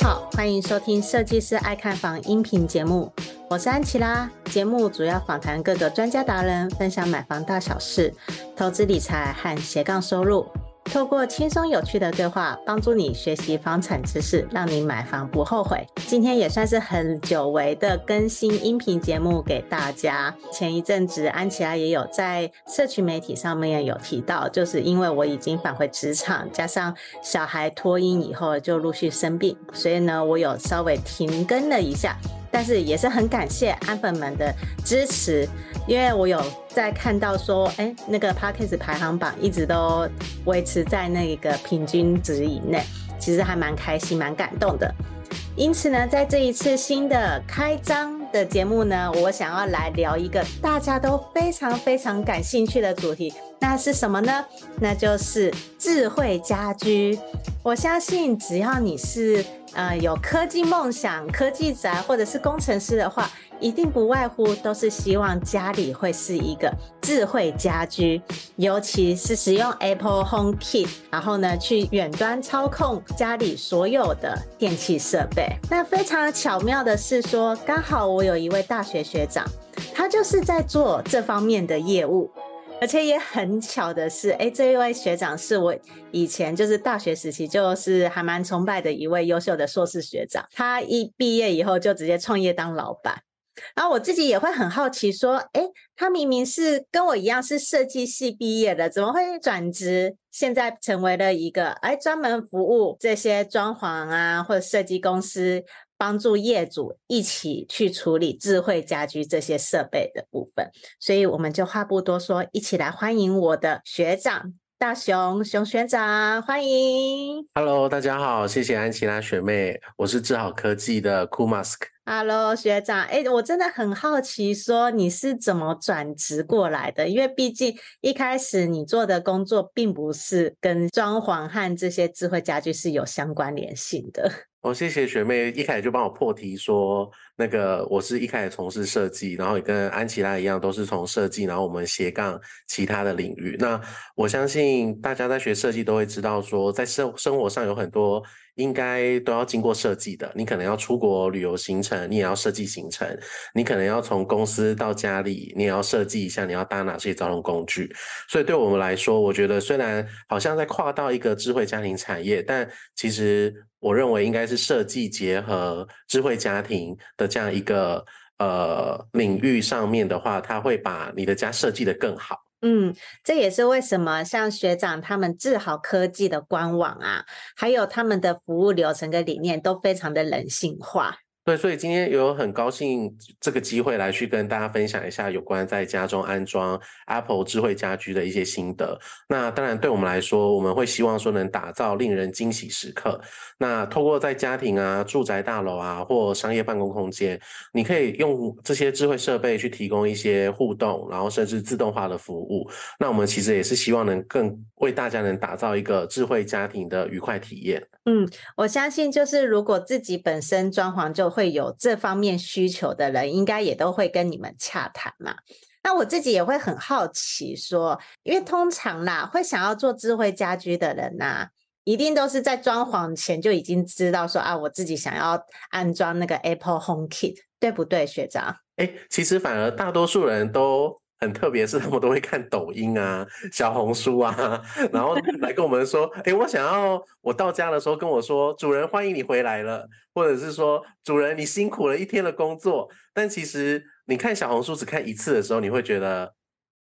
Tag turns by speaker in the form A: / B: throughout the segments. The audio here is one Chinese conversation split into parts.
A: 好，欢迎收听《设计师爱看房》音频节目，我是安琪拉。节目主要访谈各个专家达人，分享买房大小事、投资理财和斜杠收入。透过轻松有趣的对话，帮助你学习房产知识，让你买房不后悔。今天也算是很久违的更新音频节目给大家。前一阵子安琪拉也有在社群媒体上面有提到，就是因为我已经返回职场，加上小孩脱婴以后就陆续生病，所以呢，我有稍微停更了一下。但是也是很感谢安粉们的支持，因为我有在看到说，哎、那个 Podcast 排行榜一直都维持在那个平均值以内，其实还蛮开心、蛮感动的。因此呢，在这一次新的开张的节目呢，我想要来聊一个大家都非常非常感兴趣的主题，那是什么呢？那就是智慧家居。我相信只要你是。呃，有科技梦想、科技宅或者是工程师的话，一定不外乎都是希望家里会是一个智慧家居，尤其是使用 Apple Home Kit，然后呢，去远端操控家里所有的电器设备。那非常巧妙的是说，刚好我有一位大学学长，他就是在做这方面的业务。而且也很巧的是，哎，这一位学长是我以前就是大学时期就是还蛮崇拜的一位优秀的硕士学长。他一毕业以后就直接创业当老板。然后我自己也会很好奇，说，哎，他明明是跟我一样是设计系毕业的，怎么会转职，现在成为了一个哎专门服务这些装潢啊或者设计公司？帮助业主一起去处理智慧家居这些设备的部分，所以我们就话不多说，一起来欢迎我的学长大熊熊学长，欢迎。
B: Hello，大家好，谢谢安琪拉学妹，我是智好科技的 Cool Mask。
A: Hello，学长，哎，我真的很好奇，说你是怎么转职过来的？因为毕竟一开始你做的工作并不是跟装潢和这些智慧家具是有相关联性的。
B: 哦，谢谢学妹一开始就帮我破题说，那个我是一开始从事设计，然后也跟安琪拉一样，都是从设计，然后我们斜杠其他的领域。那我相信大家在学设计都会知道，说在生生活上有很多。应该都要经过设计的，你可能要出国旅游行程，你也要设计行程；你可能要从公司到家里，你也要设计一下你要搭哪些交通工具。所以对我们来说，我觉得虽然好像在跨到一个智慧家庭产业，但其实我认为应该是设计结合智慧家庭这样一个呃领域上面的话，它会把你的家设计的更好。
A: 嗯，这也是为什么像学长他们智好科技的官网啊，还有他们的服务流程跟理念都非常的人性化。
B: 对，所以今天有很高兴这个机会来去跟大家分享一下有关在家中安装 Apple 智慧家居的一些心得。那当然，对我们来说，我们会希望说能打造令人惊喜时刻。那透过在家庭啊、住宅大楼啊或商业办公空间，你可以用这些智慧设备去提供一些互动，然后甚至自动化的服务。那我们其实也是希望能更为大家能打造一个智慧家庭的愉快体验。
A: 嗯，我相信就是如果自己本身装潢就会有这方面需求的人，应该也都会跟你们洽谈嘛。那我自己也会很好奇说，因为通常啦，会想要做智慧家居的人呐，一定都是在装潢前就已经知道说啊，我自己想要安装那个 Apple Home Kit，对不对，学长？
B: 哎，其实反而大多数人都。很特别，是他们都会看抖音啊、小红书啊，然后来跟我们说：“哎、我想要我到家的时候跟我说，主人欢迎你回来了，或者是说主人你辛苦了一天的工作。”但其实你看小红书只看一次的时候，你会觉得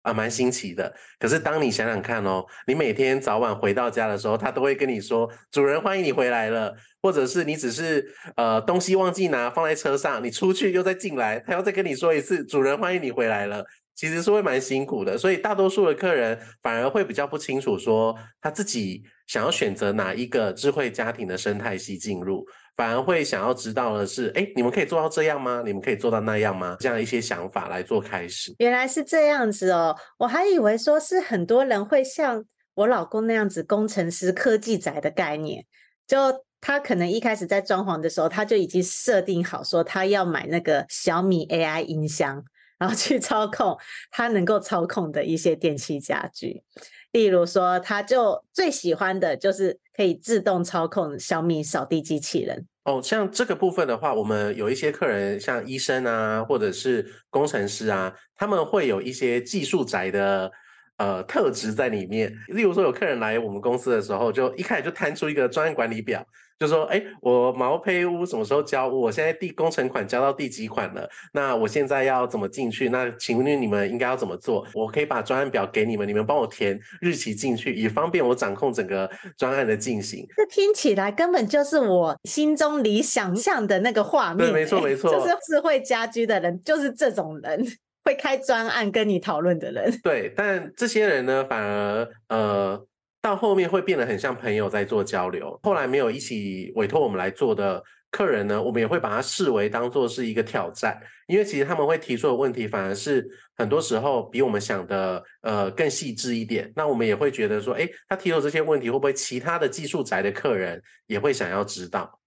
B: 啊，蛮新奇的。可是当你想想看哦，你每天早晚回到家的时候，他都会跟你说：“主人，欢迎你回来了。”或者是你只是呃东西忘记拿放在车上，你出去又再进来，他要再跟你说一次：“主人，欢迎你回来了。”其实是会蛮辛苦的。所以大多数的客人反而会比较不清楚说他自己想要选择哪一个智慧家庭的生态系进入。反而会想要知道的是，哎，你们可以做到这样吗？你们可以做到那样吗？这样一些想法来做开始。
A: 原来是这样子哦，我还以为说是很多人会像我老公那样子，工程师、科技宅的概念。就他可能一开始在装潢的时候，他就已经设定好说他要买那个小米 AI 音箱，然后去操控他能够操控的一些电器家具。例如说，他就最喜欢的就是可以自动操控小米扫地机器人。
B: 哦，像这个部分的话，我们有一些客人，像医生啊，或者是工程师啊，他们会有一些技术宅的呃特质在里面。例如说，有客人来我们公司的时候，就一开始就摊出一个专案管理表。就说，哎，我毛坯屋什么时候交屋？我现在第工程款交到第几款了？那我现在要怎么进去？那请问你们应该要怎么做？我可以把专案表给你们，你们帮我填日期进去，以方便我掌控整个专案的进行。
A: 这听起来根本就是我心中理想象的那个画面。
B: 对，没错，没 错，
A: 就是智慧家居的人，就是这种人，会开专案跟你讨论的人。
B: 对，但这些人呢，反而呃。到后面会变得很像朋友在做交流。后来没有一起委托我们来做的客人呢，我们也会把它视为当做是一个挑战，因为其实他们会提出的问题反而是很多时候比我们想的呃更细致一点。那我们也会觉得说，哎，他提出这些问题会不会其他的技术宅的客人也会想要知道？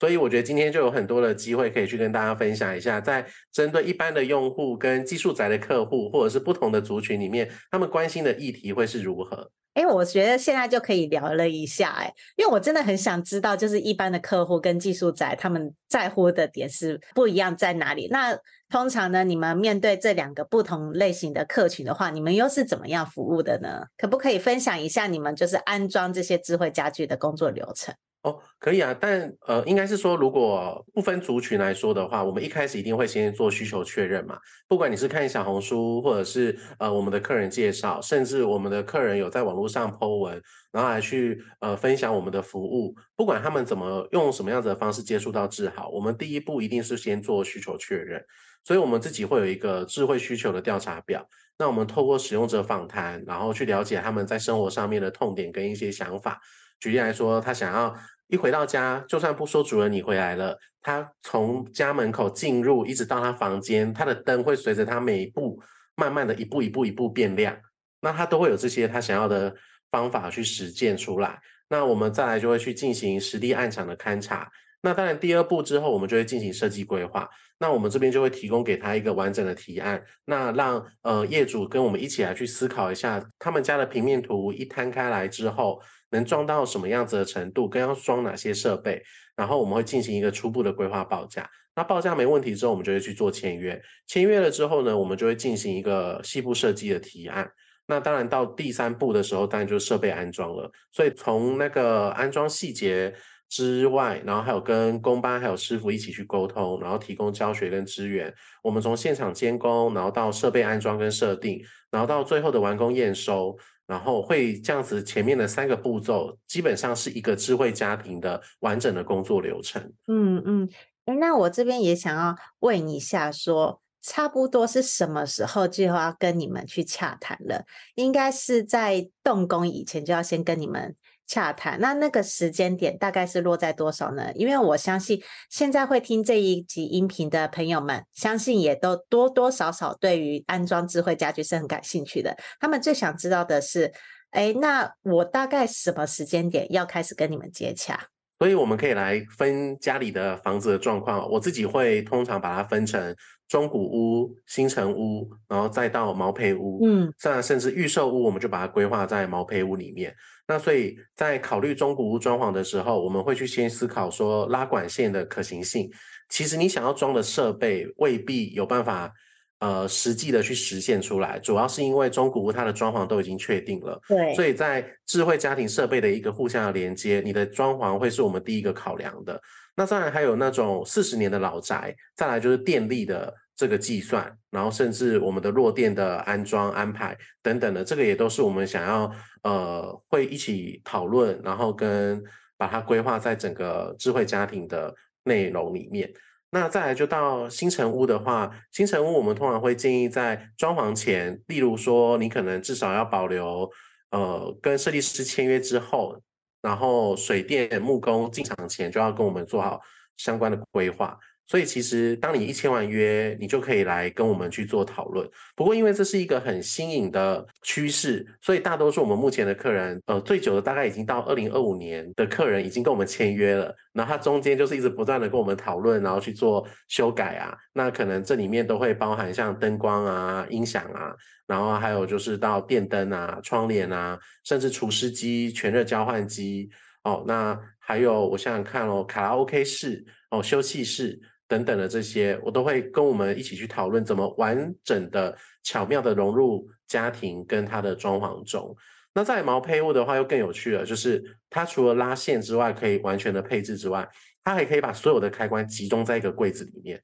B: 所以我觉得今天就有很多的机会可以去跟大家分享一下，在针对一般的用户跟技术宅的客户，或者是不同的族群里面，他们关心的议题会是如何。
A: 哎，我觉得现在就可以聊了一下，哎，因为我真的很想知道，就是一般的客户跟技术宅他们在乎的点是不一样在哪里。那通常呢，你们面对这两个不同类型的客群的话，你们又是怎么样服务的呢？可不可以分享一下你们就是安装这些智慧家具的工作流程？
B: 哦，可以啊，但呃，应该是说，如果不分族群来说的话，我们一开始一定会先做需求确认嘛。不管你是看小红书，或者是呃我们的客人介绍，甚至我们的客人有在网络上 po 文，然后来去呃分享我们的服务，不管他们怎么用什么样子的方式接触到志豪，我们第一步一定是先做需求确认。所以我们自己会有一个智慧需求的调查表，那我们透过使用者访谈，然后去了解他们在生活上面的痛点跟一些想法。举例来说，他想要。一回到家，就算不说主人你回来了，他从家门口进入，一直到他房间，他的灯会随着他每一步，慢慢的一步一步一步变亮。那他都会有这些他想要的方法去实践出来。那我们再来就会去进行实地案场的勘察。那当然第二步之后，我们就会进行设计规划。那我们这边就会提供给他一个完整的提案，那让呃业主跟我们一起来去思考一下，他们家的平面图一摊开来之后。能装到什么样子的程度，跟要装哪些设备，然后我们会进行一个初步的规划报价。那报价没问题之后，我们就会去做签约。签约了之后呢，我们就会进行一个细部设计的提案。那当然到第三步的时候，当然就是设备安装了。所以从那个安装细节之外，然后还有跟工班还有师傅一起去沟通，然后提供教学跟支援。我们从现场监工，然后到设备安装跟设定，然后到最后的完工验收。然后会这样子，前面的三个步骤基本上是一个智慧家庭的完整的工作流程。
A: 嗯嗯，那我这边也想要问一下说，说差不多是什么时候就要跟你们去洽谈了？应该是在动工以前就要先跟你们。洽谈，那那个时间点大概是落在多少呢？因为我相信现在会听这一集音频的朋友们，相信也都多多少少对于安装智慧家居是很感兴趣的。他们最想知道的是，哎，那我大概什么时间点要开始跟你们接洽？
B: 所以我们可以来分家里的房子的状况。我自己会通常把它分成中古屋、新城屋，然后再到毛坯屋，嗯，甚甚至预售屋，我们就把它规划在毛坯屋里面。那所以在考虑中古屋装潢的时候，我们会去先思考说拉管线的可行性。其实你想要装的设备未必有办法，呃，实际的去实现出来，主要是因为中古屋它的装潢都已经确定了。
A: 对，
B: 所以在智慧家庭设备的一个互相的连接，你的装潢会是我们第一个考量的。那当然还有那种四十年的老宅，再来就是电力的这个计算，然后甚至我们的弱电的安装安排等等的，这个也都是我们想要呃会一起讨论，然后跟把它规划在整个智慧家庭的内容里面。那再来就到新城屋的话，新城屋我们通常会建议在装潢前，例如说你可能至少要保留呃跟设计师签约之后，然后水电木工进场前就要跟我们做好相关的规划。所以其实，当你一签完约，你就可以来跟我们去做讨论。不过，因为这是一个很新颖的趋势，所以大多数我们目前的客人，呃，最久的大概已经到二零二五年的客人已经跟我们签约了。然后他中间就是一直不断的跟我们讨论，然后去做修改啊。那可能这里面都会包含像灯光啊、音响啊，然后还有就是到电灯啊、窗帘啊，甚至除湿机、全热交换机哦。那还有我想想看哦，卡拉 OK 室哦，休憩室。等等的这些，我都会跟我们一起去讨论怎么完整的、巧妙的融入家庭跟它的装潢中。那在毛坯屋的话，又更有趣了，就是它除了拉线之外，可以完全的配置之外，它还可以把所有的开关集中在一个柜子里面。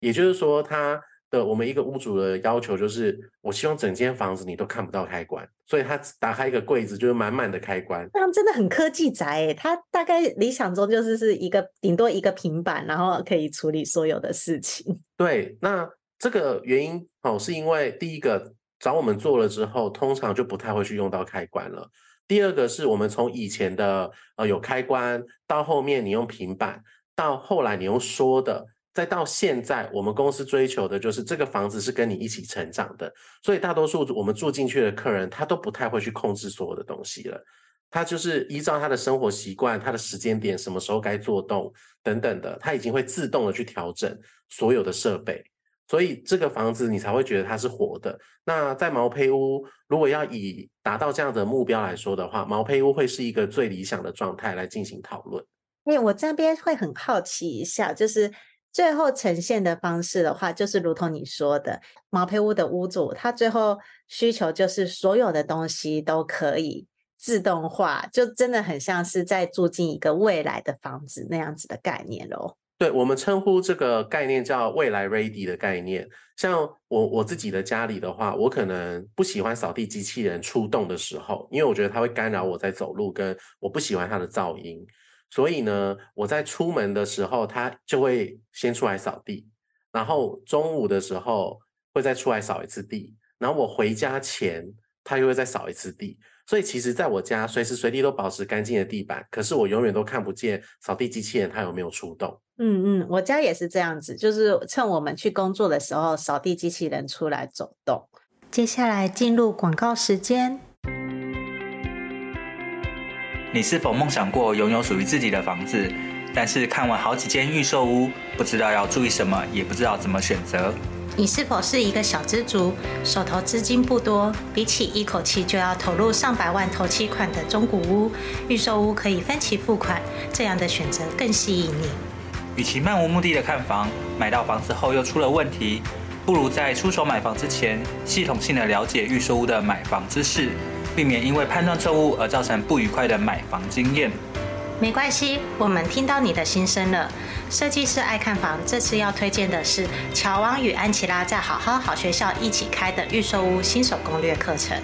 B: 也就是说，它。的我们一个屋主的要求就是，我希望整间房子你都看不到开关，所以他打开一个柜子就是满满的开关。
A: 那真的很科技宅诶，他大概理想中就是是一个顶多一个平板，然后可以处理所有的事情。
B: 对，那这个原因哦，是因为第一个找我们做了之后，通常就不太会去用到开关了。第二个是我们从以前的呃有开关，到后面你用平板，到后来你用说的。再到现在，我们公司追求的就是这个房子是跟你一起成长的，所以大多数我们住进去的客人，他都不太会去控制所有的东西了，他就是依照他的生活习惯、他的时间点，什么时候该做动等等的，他已经会自动的去调整所有的设备，所以这个房子你才会觉得它是活的。那在毛坯屋，如果要以达到这样的目标来说的话，毛坯屋会是一个最理想的状态来进行讨论。
A: 哎，我这边会很好奇一下，就是。最后呈现的方式的话，就是如同你说的，毛坯屋的屋主，他最后需求就是所有的东西都可以自动化，就真的很像是在住进一个未来的房子那样子的概念咯。
B: 对，我们称呼这个概念叫未来 ready 的概念。像我我自己的家里的话，我可能不喜欢扫地机器人出动的时候，因为我觉得它会干扰我在走路，跟我不喜欢它的噪音。所以呢，我在出门的时候，他就会先出来扫地，然后中午的时候会再出来扫一次地，然后我回家前，他又会再扫一次地。所以其实，在我家随时随地都保持干净的地板，可是我永远都看不见扫地机器人它有没有出动。
A: 嗯嗯，我家也是这样子，就是趁我们去工作的时候，扫地机器人出来走动。接下来进入广告时间。
C: 你是否梦想过拥有属于自己的房子？但是看完好几间预售屋，不知道要注意什么，也不知道怎么选择。
A: 你是否是一个小资族，手头资金不多？比起一口气就要投入上百万头期款的中古屋，预售屋可以分期付款，这样的选择更吸引你。
C: 与其漫无目的的看房，买到房子后又出了问题，不如在出手买房之前，系统性的了解预售屋的买房知识。避免因为判断错误而造成不愉快的买房经验。
A: 没关系，我们听到你的心声了。设计师爱看房，这次要推荐的是乔王与安琪拉在好好好学校一起开的预售屋新手攻略课程。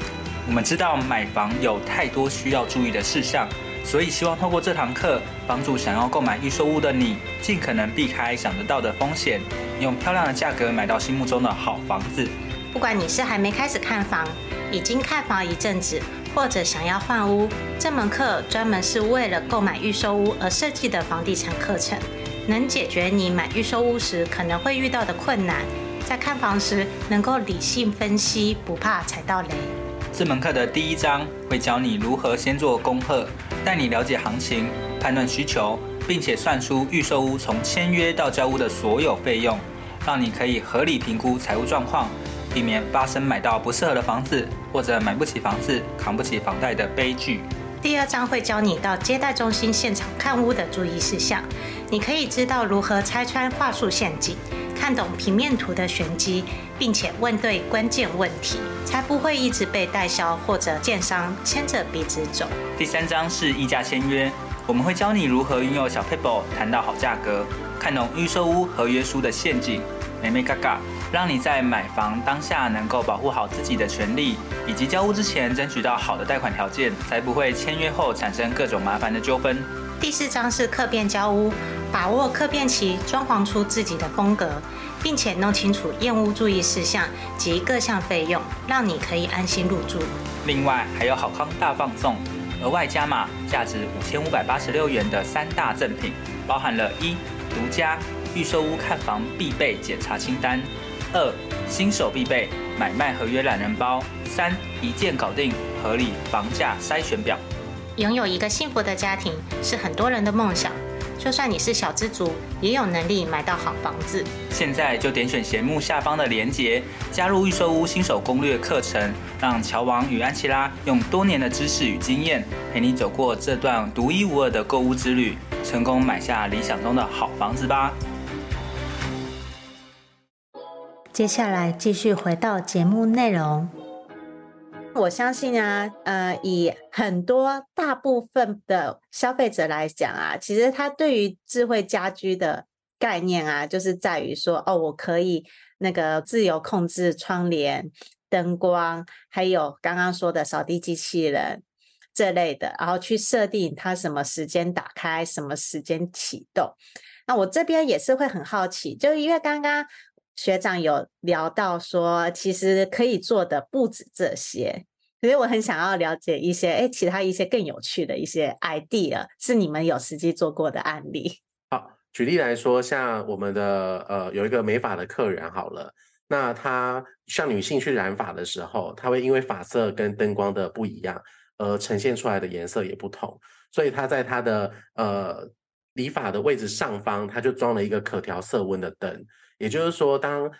C: 我们知道买房有太多需要注意的事项，所以希望透过这堂课，帮助想要购买预售屋的你，尽可能避开想得到的风险，用漂亮的价格买到心目中的好房子。
A: 不管你是还没开始看房，已经看房一阵子，或者想要换屋，这门课专门是为了购买预售屋而设计的房地产课程，能解决你买预售屋时可能会遇到的困难，在看房时能够理性分析，不怕踩到雷。
C: 这门课的第一章会教你如何先做功课，带你了解行情，判断需求，并且算出预售屋从签约到交屋的所有费用，让你可以合理评估财务状况。避免发生买到不适合的房子，或者买不起房子、扛不起房贷的悲剧。
A: 第二章会教你到接待中心现场看屋的注意事项，你可以知道如何拆穿话术陷阱，看懂平面图的玄机，并且问对关键问题，才不会一直被代销或者建商牵着鼻子走。
C: 第三章是议价签约，我们会教你如何运用小 paper 谈到好价格，看懂预售屋合约书的陷阱，眉眉角角。让你在买房当下能够保护好自己的权利，以及交屋之前争取到好的贷款条件，才不会签约后产生各种麻烦的纠纷。
A: 第四章是客变交屋，把握客变期，装潢出自己的风格，并且弄清楚验屋注意事项及各项费用，让你可以安心入住。
C: 另外还有好康大放送，额外加码价值五千五百八十六元的三大赠品，包含了一独家预售屋看房必备检查清单，二新手必备买卖合约懒人包，三一键搞定合理房价筛选表。
A: 拥有一个幸福的家庭是很多人的梦想。就算你是小资族，也有能力买到好房子。
C: 现在就点选节目下方的链接，加入预售屋新手攻略课程，让乔王与安琪拉用多年的知识与经验，陪你走过这段独一无二的购物之旅，成功买下理想中的好房子吧。
A: 接下来继续回到节目内容。我相信啊，呃，以很多大部分的消费者来讲啊，其实他对于智慧家居的概念啊，就是在于说，哦，我可以那个自由控制窗帘、灯光，还有刚刚说的扫地机器人这类的，然后去设定它什么时间打开，什么时间启动。那我这边也是会很好奇，就因为刚刚学长有聊到说，其实可以做的不止这些。所以我很想要了解一些，哎，其他一些更有趣的一些 idea，是你们有实际做过的案例。
B: 好，举例来说，像我们的呃有一个美发的客人，好了，那他像女性去染发的时候，他会因为发色跟灯光的不一样，而呈现出来的颜色也不同，所以他在他的呃理发的位置上方，他就装了一个可调色温的灯，也就是说，当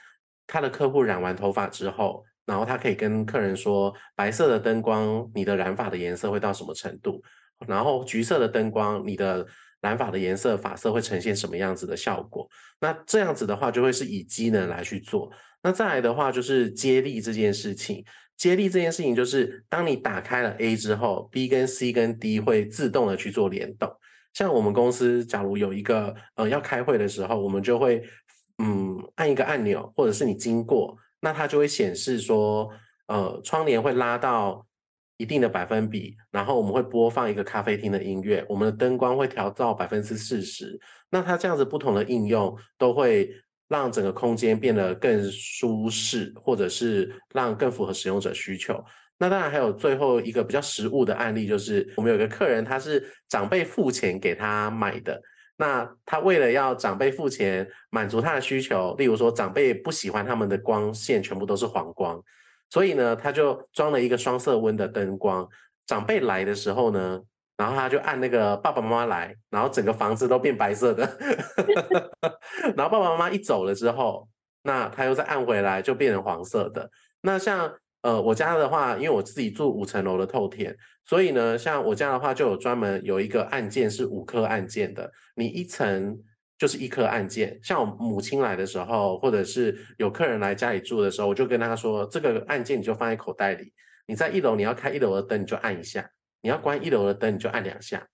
B: 他的客户染完头发之后。然后他可以跟客人说，白色的灯光，你的染发的颜色会到什么程度？然后橘色的灯光，你的染发的颜色发色会呈现什么样子的效果？那这样子的话，就会是以机能来去做。那再来的话，就是接力这件事情。接力这件事情，就是当你打开了 A 之后，B 跟 C 跟 D 会自动的去做联动。像我们公司，假如有一个呃要开会的时候，我们就会嗯按一个按钮，或者是你经过。那它就会显示说，呃，窗帘会拉到一定的百分比，然后我们会播放一个咖啡厅的音乐，我们的灯光会调到百分之四十。那它这样子不同的应用，都会让整个空间变得更舒适，或者是让更符合使用者需求。那当然还有最后一个比较实物的案例，就是我们有个客人，他是长辈付钱给他买的。那他为了要长辈付钱满足他的需求，例如说长辈不喜欢他们的光线全部都是黄光，所以呢，他就装了一个双色温的灯光。长辈来的时候呢，然后他就按那个爸爸妈妈来，然后整个房子都变白色的。然后爸爸妈妈一走了之后，那他又再按回来，就变成黄色的。那像。呃，我家的话，因为我自己住五层楼的透天，所以呢，像我家的话，就有专门有一个按键是五颗按键的，你一层就是一颗按键。像我母亲来的时候，或者是有客人来家里住的时候，我就跟他说，这个按键你就放在口袋里。你在一楼，你要开一楼的灯，你就按一下；你要关一楼的灯，你就按两下。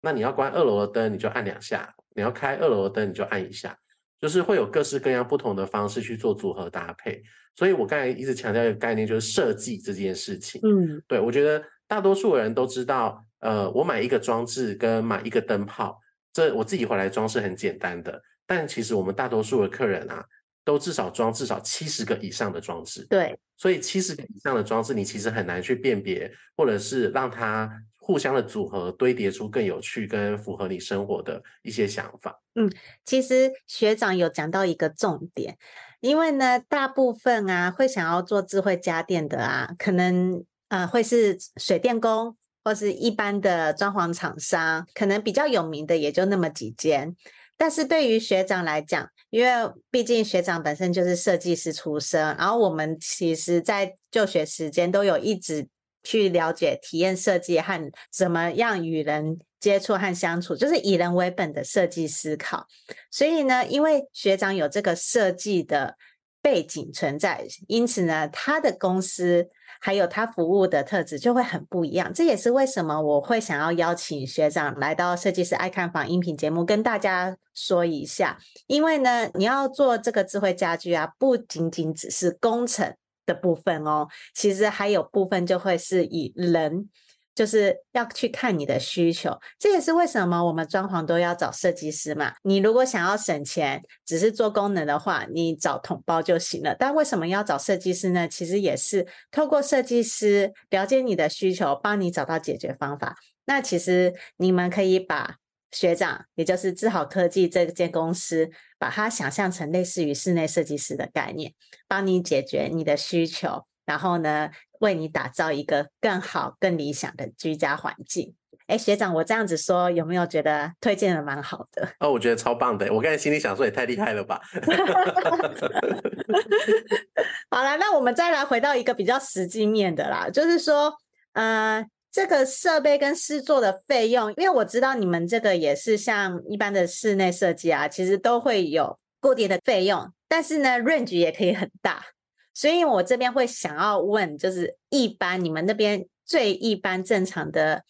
B: 那你要关二楼的灯，你就按两下；你要开二楼的灯，你就按一下。就是会有各式各样不同的方式去做组合搭配，所以我刚才一直强调一个概念，就是设计这件事情。嗯，对，我觉得大多数人都知道，呃，我买一个装置跟买一个灯泡，这我自己回来装是很简单的，但其实我们大多数的客人啊，都至少装至少七十个以上的装置。
A: 对，
B: 所以七十个以上的装置，你其实很难去辨别，或者是让它。互相的组合堆叠出更有趣、跟符合你生活的一些想法。
A: 嗯，其实学长有讲到一个重点，因为呢，大部分啊会想要做智慧家电的啊，可能呃会是水电工或是一般的装潢厂商，可能比较有名的也就那么几间。但是对于学长来讲，因为毕竟学长本身就是设计师出身，然后我们其实在就学时间都有一直。去了解体验设计和怎么样与人接触和相处，就是以人为本的设计思考。所以呢，因为学长有这个设计的背景存在，因此呢，他的公司还有他服务的特质就会很不一样。这也是为什么我会想要邀请学长来到设计师爱看房音频节目，跟大家说一下。因为呢，你要做这个智慧家居啊，不仅仅只是工程的部分哦，其实还有部分就会是以人。就是要去看你的需求，这也是为什么我们装潢都要找设计师嘛。你如果想要省钱，只是做功能的话，你找统包就行了。但为什么要找设计师呢？其实也是透过设计师了解你的需求，帮你找到解决方法。那其实你们可以把学长，也就是智好科技这间公司，把它想象成类似于室内设计师的概念，帮你解决你的需求。然后呢，为你打造一个更好、更理想的居家环境。哎，学长，我这样子说，有没有觉得推荐的蛮好的？
B: 哦，我觉得超棒的。我刚才心里想说，也太厉害了吧！
A: 好了，那我们再来回到一个比较实际面的啦，就是说，呃，这个设备跟施作的费用，因为我知道你们这个也是像一般的室内设计啊，其实都会有固定的费用，但是呢，range 也可以很大。所以我这边会想要问，就是一般你们那边最一般正常的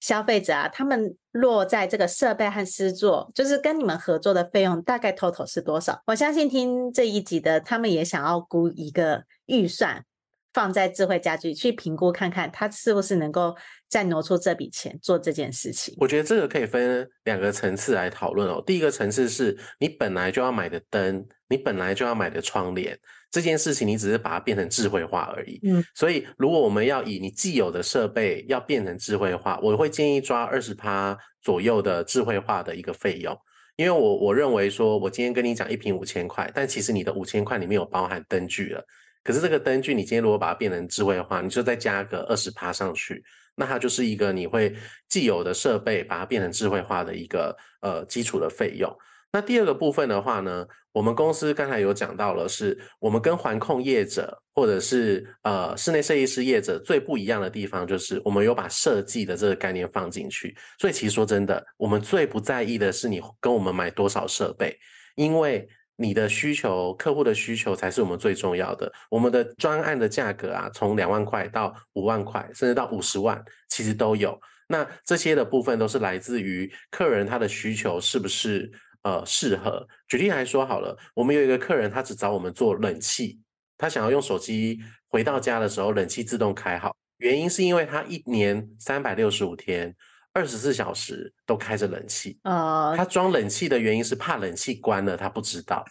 A: 消费者啊，他们落在这个设备和施作，就是跟你们合作的费用大概 total 是多少？我相信听这一集的，他们也想要估一个预算。放在智慧家居去评估看看，他是不是能够再挪出这笔钱做这件事情。
B: 我觉得这个可以分两个层次来讨论哦。第一个层次是你本来就要买的灯，你本来就要买的窗帘，这件事情你只是把它变成智慧化而已。嗯，所以如果我们要以你既有的设备要变成智慧化，我会建议抓二十趴左右的智慧化的一个费用，因为我我认为说，我今天跟你讲一瓶五千块，但其实你的五千块里面有包含灯具了。可是这个灯具，你今天如果把它变成智慧化，你就再加个二十趴上去，那它就是一个你会既有的设备把它变成智慧化的一个呃基础的费用。那第二个部分的话呢，我们公司刚才有讲到了，是我们跟环控业者或者是呃室内设计师业者最不一样的地方，就是我们有把设计的这个概念放进去。所以其实说真的，我们最不在意的是你跟我们买多少设备，因为。你的需求，客户的需求才是我们最重要的。我们的专案的价格啊，从两万块到五万块，甚至到五十万，其实都有。那这些的部分都是来自于客人他的需求是不是呃适合？举例来说好了，我们有一个客人，他只找我们做冷气，他想要用手机回到家的时候，冷气自动开好。原因是因为他一年三百六十五天。二十四小时都开着冷气，呃，他装冷气的原因是怕冷气关了，他不知道。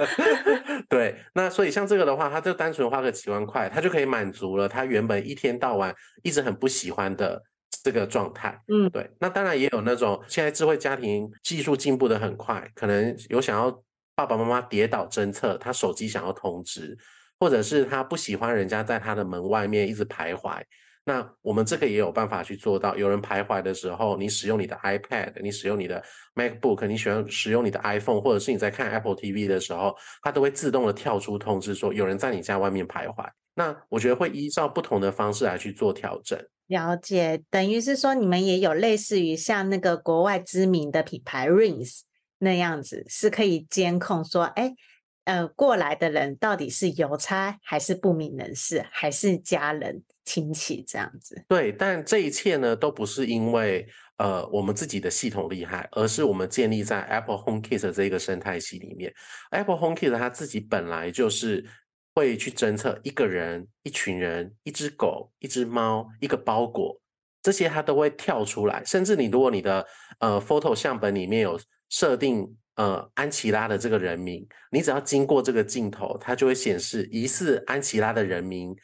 B: 对，那所以像这个的话，他就单纯花个几万块，他就可以满足了他原本一天到晚一直很不喜欢的这个状态。嗯，对。那当然也有那种现在智慧家庭技术进步的很快，可能有想要爸爸妈妈跌倒侦测，他手机想要通知，或者是他不喜欢人家在他的门外面一直徘徊。那我们这个也有办法去做到，有人徘徊的时候，你使用你的 iPad，你使用你的 MacBook，你喜欢使用你的 iPhone，或者是你在看 Apple TV 的时候，它都会自动的跳出通知说有人在你家外面徘徊。那我觉得会依照不同的方式来去做调整。
A: 了解，等于是说你们也有类似于像那个国外知名的品牌 Rings 那样子，是可以监控说，哎。呃，过来的人到底是邮差还是不明人士，还是家人亲戚这样子？
B: 对，但这一切呢，都不是因为呃我们自己的系统厉害，而是我们建立在 Apple HomeKit 这个生态系里面。Apple HomeKit 它自己本来就是会去侦测一个人、一群人、一只狗、一只猫、一个包裹，这些它都会跳出来。甚至你如果你的呃 Photo 相本里面有设定。呃，安琪拉的这个人名，你只要经过这个镜头，它就会显示疑似安琪拉的人名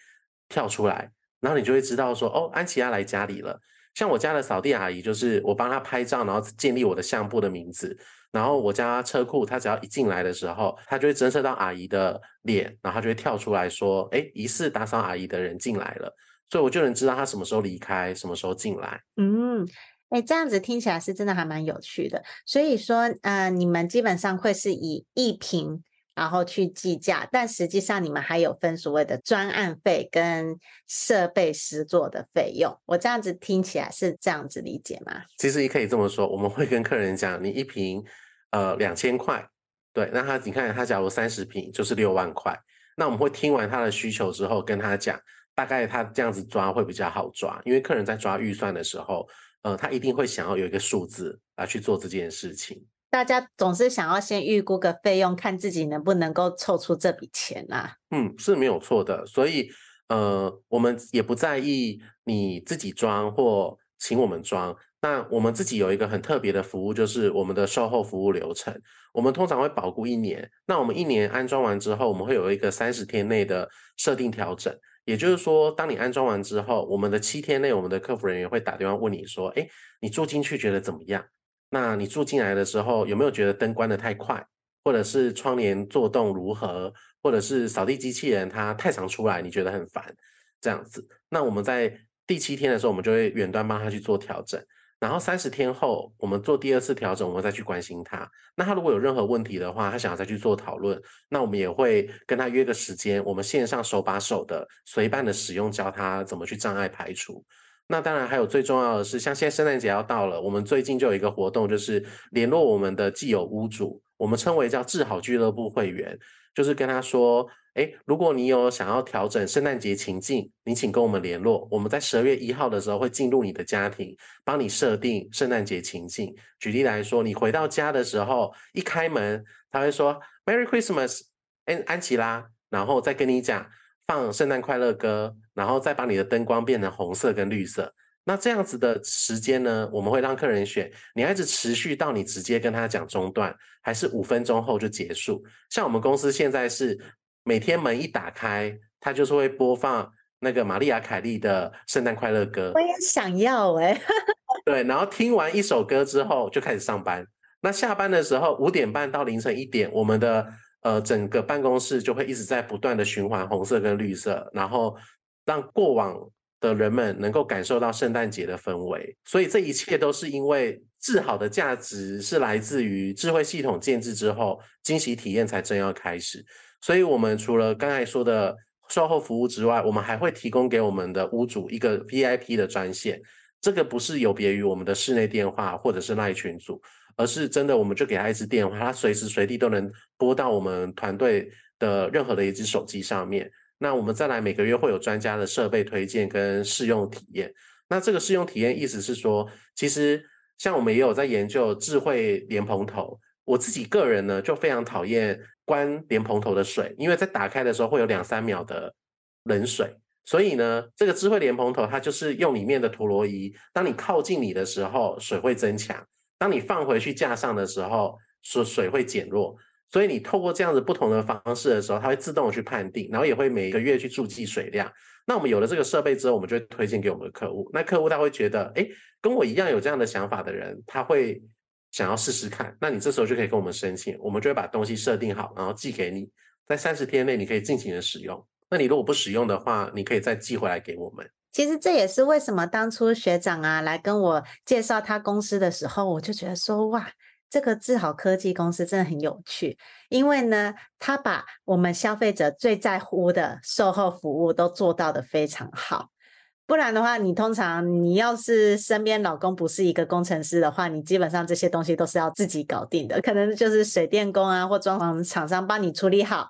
B: 跳出来，然后你就会知道说，哦，安琪拉来家里了。像我家的扫地阿姨，就是我帮她拍照，然后建立我的相簿的名字，然后我家车库，她只要一进来的时候，她就会侦测到阿姨的脸，然后她就会跳出来说，哎，疑似打扫阿姨的人进来了，所以我就能知道她什么时候离开，什么时候进来。
A: 嗯。哎，这样子听起来是真的还蛮有趣的。所以说，呃，你们基本上会是以一瓶然后去计价，但实际上你们还有分所谓的专案费跟设备施作的费用。我这样子听起来是这样子理解吗？
B: 其实也可以这么说，我们会跟客人讲，你一瓶呃两千块，对，那他你看他假如三十瓶就是六万块，那我们会听完他的需求之后跟他讲，大概他这样子抓会比较好抓，因为客人在抓预算的时候，呃，他一定会想要有一个数字来去做这件事情。
A: 大家总是想要先预估个费用，看自己能不能够凑出这笔钱啊。
B: 嗯，是没有错的。所以，呃，我们也不在意你自己装或请我们装。那我们自己有一个很特别的服务，就是我们的售后服务流程。我们通常会保固一年。那我们一年安装完之后，我们会有一个三十天内的设定调整。也就是说，当你安装完之后，我们的七天内，我们的客服人员会打电话问你说：“哎，你住进去觉得怎么样？”那你住进来的时候有没有觉得灯关得太快，或者是窗帘做动如何，或者是扫地机器人它太常出来，你觉得很烦这样子？那我们在第七天的时候，我们就会远端帮他去做调整，然后三十天后我们做第二次调整，我们再去关心他。那他如果有任何问题的话，他想要再去做讨论，那我们也会跟他约个时间，我们线上手把手的随伴的使用，教他怎么去障碍排除。那当然，还有最重要的是，像现在圣诞节要到了，我们最近就有一个活动，就是联络我们的既有屋主，我们称为叫治好俱乐部会员，就是跟他说，诶，如果你有想要调整圣诞节情境，你请跟我们联络，我们在十二月一号的时候会进入你的家庭，帮你设定圣诞节情境。举例来说，你回到家的时候，一开门，他会说 Merry Christmas，安安琪拉，然后再跟你讲。放圣诞快乐歌，然后再把你的灯光变成红色跟绿色。那这样子的时间呢，我们会让客人选，你还是持续到你直接跟他讲中断，还是五分钟后就结束？像我们公司现在是每天门一打开，它就是会播放那个玛丽亚凯莉的圣诞快乐歌。
A: 我也想要哎、欸。
B: 对，然后听完一首歌之后就开始上班。那下班的时候五点半到凌晨一点，我们的。呃，整个办公室就会一直在不断的循环红色跟绿色，然后让过往的人们能够感受到圣诞节的氛围。所以这一切都是因为智好的价值是来自于智慧系统建置之后，惊喜体验才正要开始。所以我们除了刚才说的售后服务之外，我们还会提供给我们的屋主一个 VIP 的专线。这个不是有别于我们的室内电话或者是赖群组。而是真的，我们就给他一支电话，他随时随地都能拨到我们团队的任何的一支手机上面。那我们再来每个月会有专家的设备推荐跟试用体验。那这个试用体验意思是说，其实像我们也有在研究智慧莲蓬头。我自己个人呢，就非常讨厌关莲蓬头的水，因为在打开的时候会有两三秒的冷水。所以呢，这个智慧莲蓬头它就是用里面的陀螺仪，当你靠近你的时候，水会增强。当你放回去架上的时候，水水会减弱，所以你透过这样子不同的方式的时候，它会自动去判定，然后也会每个月去注记水量。那我们有了这个设备之后，我们就推荐给我们的客户。那客户他会觉得，哎，跟我一样有这样的想法的人，他会想要试试看。那你这时候就可以跟我们申请，我们就会把东西设定好，然后寄给你，在三十天内你可以尽情的使用。那你如果不使用的话，你可以再寄回来给我们。
A: 其实这也是为什么当初学长啊来跟我介绍他公司的时候，我就觉得说哇，这个智好科技公司真的很有趣，因为呢，他把我们消费者最在乎的售后服务都做到的非常好。不然的话，你通常你要是身边老公不是一个工程师的话，你基本上这些东西都是要自己搞定的，可能就是水电工啊或装潢厂商帮你处理好。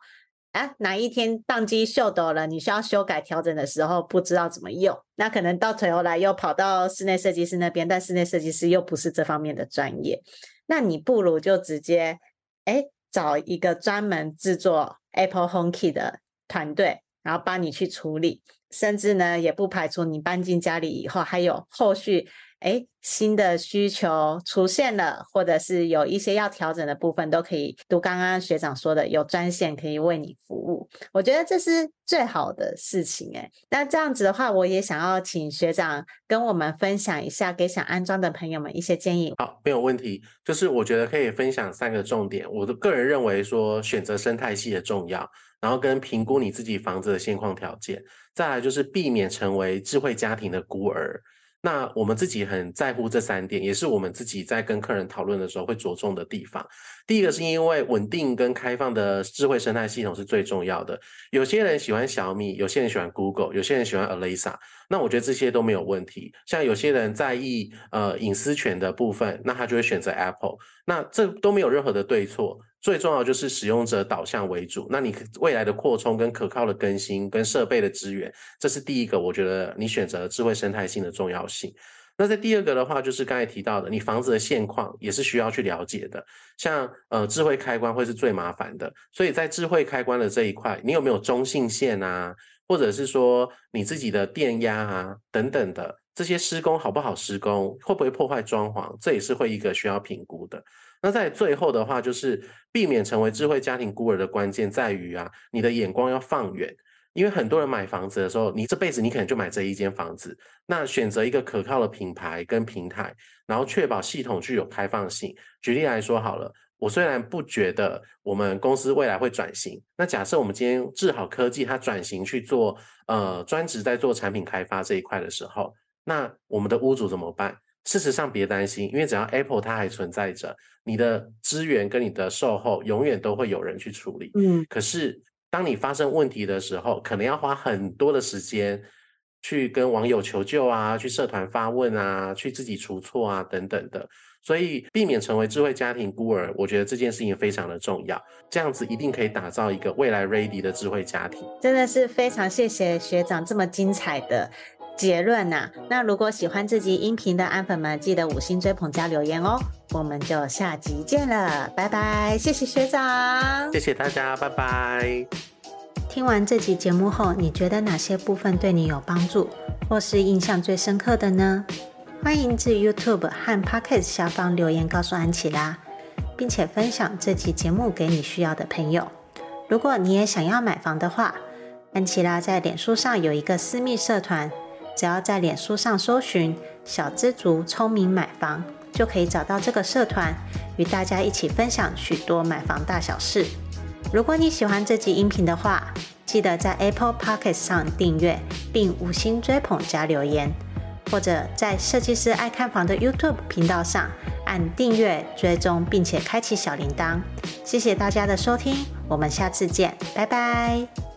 A: 哎，哪一天宕机秀逗了，你需要修改调整的时候，不知道怎么用，那可能到头来又跑到室内设计师那边，但室内设计师又不是这方面的专业，那你不如就直接哎找一个专门制作 Apple HomeKit 的团队，然后帮你去处理，甚至呢也不排除你搬进家里以后还有后续。哎，新的需求出现了，或者是有一些要调整的部分，都可以读刚刚学长说的，有专线可以为你服务。我觉得这是最好的事情。哎，那这样子的话，我也想要请学长跟我们分享一下，给想安装的朋友们一些建议。
B: 好，没有问题。就是我觉得可以分享三个重点。我的个人认为说，选择生态系的重要，然后跟评估你自己房子的现况条件，再来就是避免成为智慧家庭的孤儿。那我们自己很在乎这三点，也是我们自己在跟客人讨论的时候会着重的地方。第一个是因为稳定跟开放的智慧生态系统是最重要的。有些人喜欢小米，有些人喜欢 Google，有些人喜欢 Alexa。那我觉得这些都没有问题。像有些人在意呃隐私权的部分，那他就会选择 Apple。那这都没有任何的对错。最重要就是使用者导向为主。那你未来的扩充跟可靠的更新跟设备的资源，这是第一个，我觉得你选择智慧生态性的重要性。那在第二个的话，就是刚才提到的，你房子的现况也是需要去了解的。像呃智慧开关会是最麻烦的，所以在智慧开关的这一块，你有没有中性线啊，或者是说你自己的电压啊等等的这些施工好不好施工，会不会破坏装潢，这也是会一个需要评估的。那在最后的话，就是避免成为智慧家庭孤儿的关键在于啊，你的眼光要放远。因为很多人买房子的时候，你这辈子你可能就买这一间房子。那选择一个可靠的品牌跟平台，然后确保系统具有开放性。举例来说好了，我虽然不觉得我们公司未来会转型，那假设我们今天智好科技它转型去做呃专职在做产品开发这一块的时候，那我们的屋主怎么办？事实上别担心，因为只要 Apple 它还存在着，你的资源跟你的售后永远都会有人去处理。嗯，可是。当你发生问题的时候，可能要花很多的时间去跟网友求救啊，去社团发问啊，去自己除错啊等等的。所以避免成为智慧家庭孤儿，我觉得这件事情非常的重要。这样子一定可以打造一个未来 ready 的智慧家庭。
A: 真的是非常谢谢学长这么精彩的结论呐、啊。那如果喜欢这集音频的安粉们，记得五星追捧加留言哦。我们就下集见了，拜拜！谢谢学长，
B: 谢谢大家，拜拜。
A: 听完这集节目后，你觉得哪些部分对你有帮助，或是印象最深刻的呢？欢迎至 YouTube 和 Podcast 下方留言告诉安琪拉，并且分享这期节目给你需要的朋友。如果你也想要买房的话，安琪拉在脸书上有一个私密社团，只要在脸书上搜寻“小资族聪明买房”。就可以找到这个社团，与大家一起分享许多买房大小事。如果你喜欢这集音频的话，记得在 Apple Podcast 上订阅并五星追捧加留言，或者在设计师爱看房的 YouTube 频道上按订阅追踪，并且开启小铃铛。谢谢大家的收听，我们下次见，拜拜。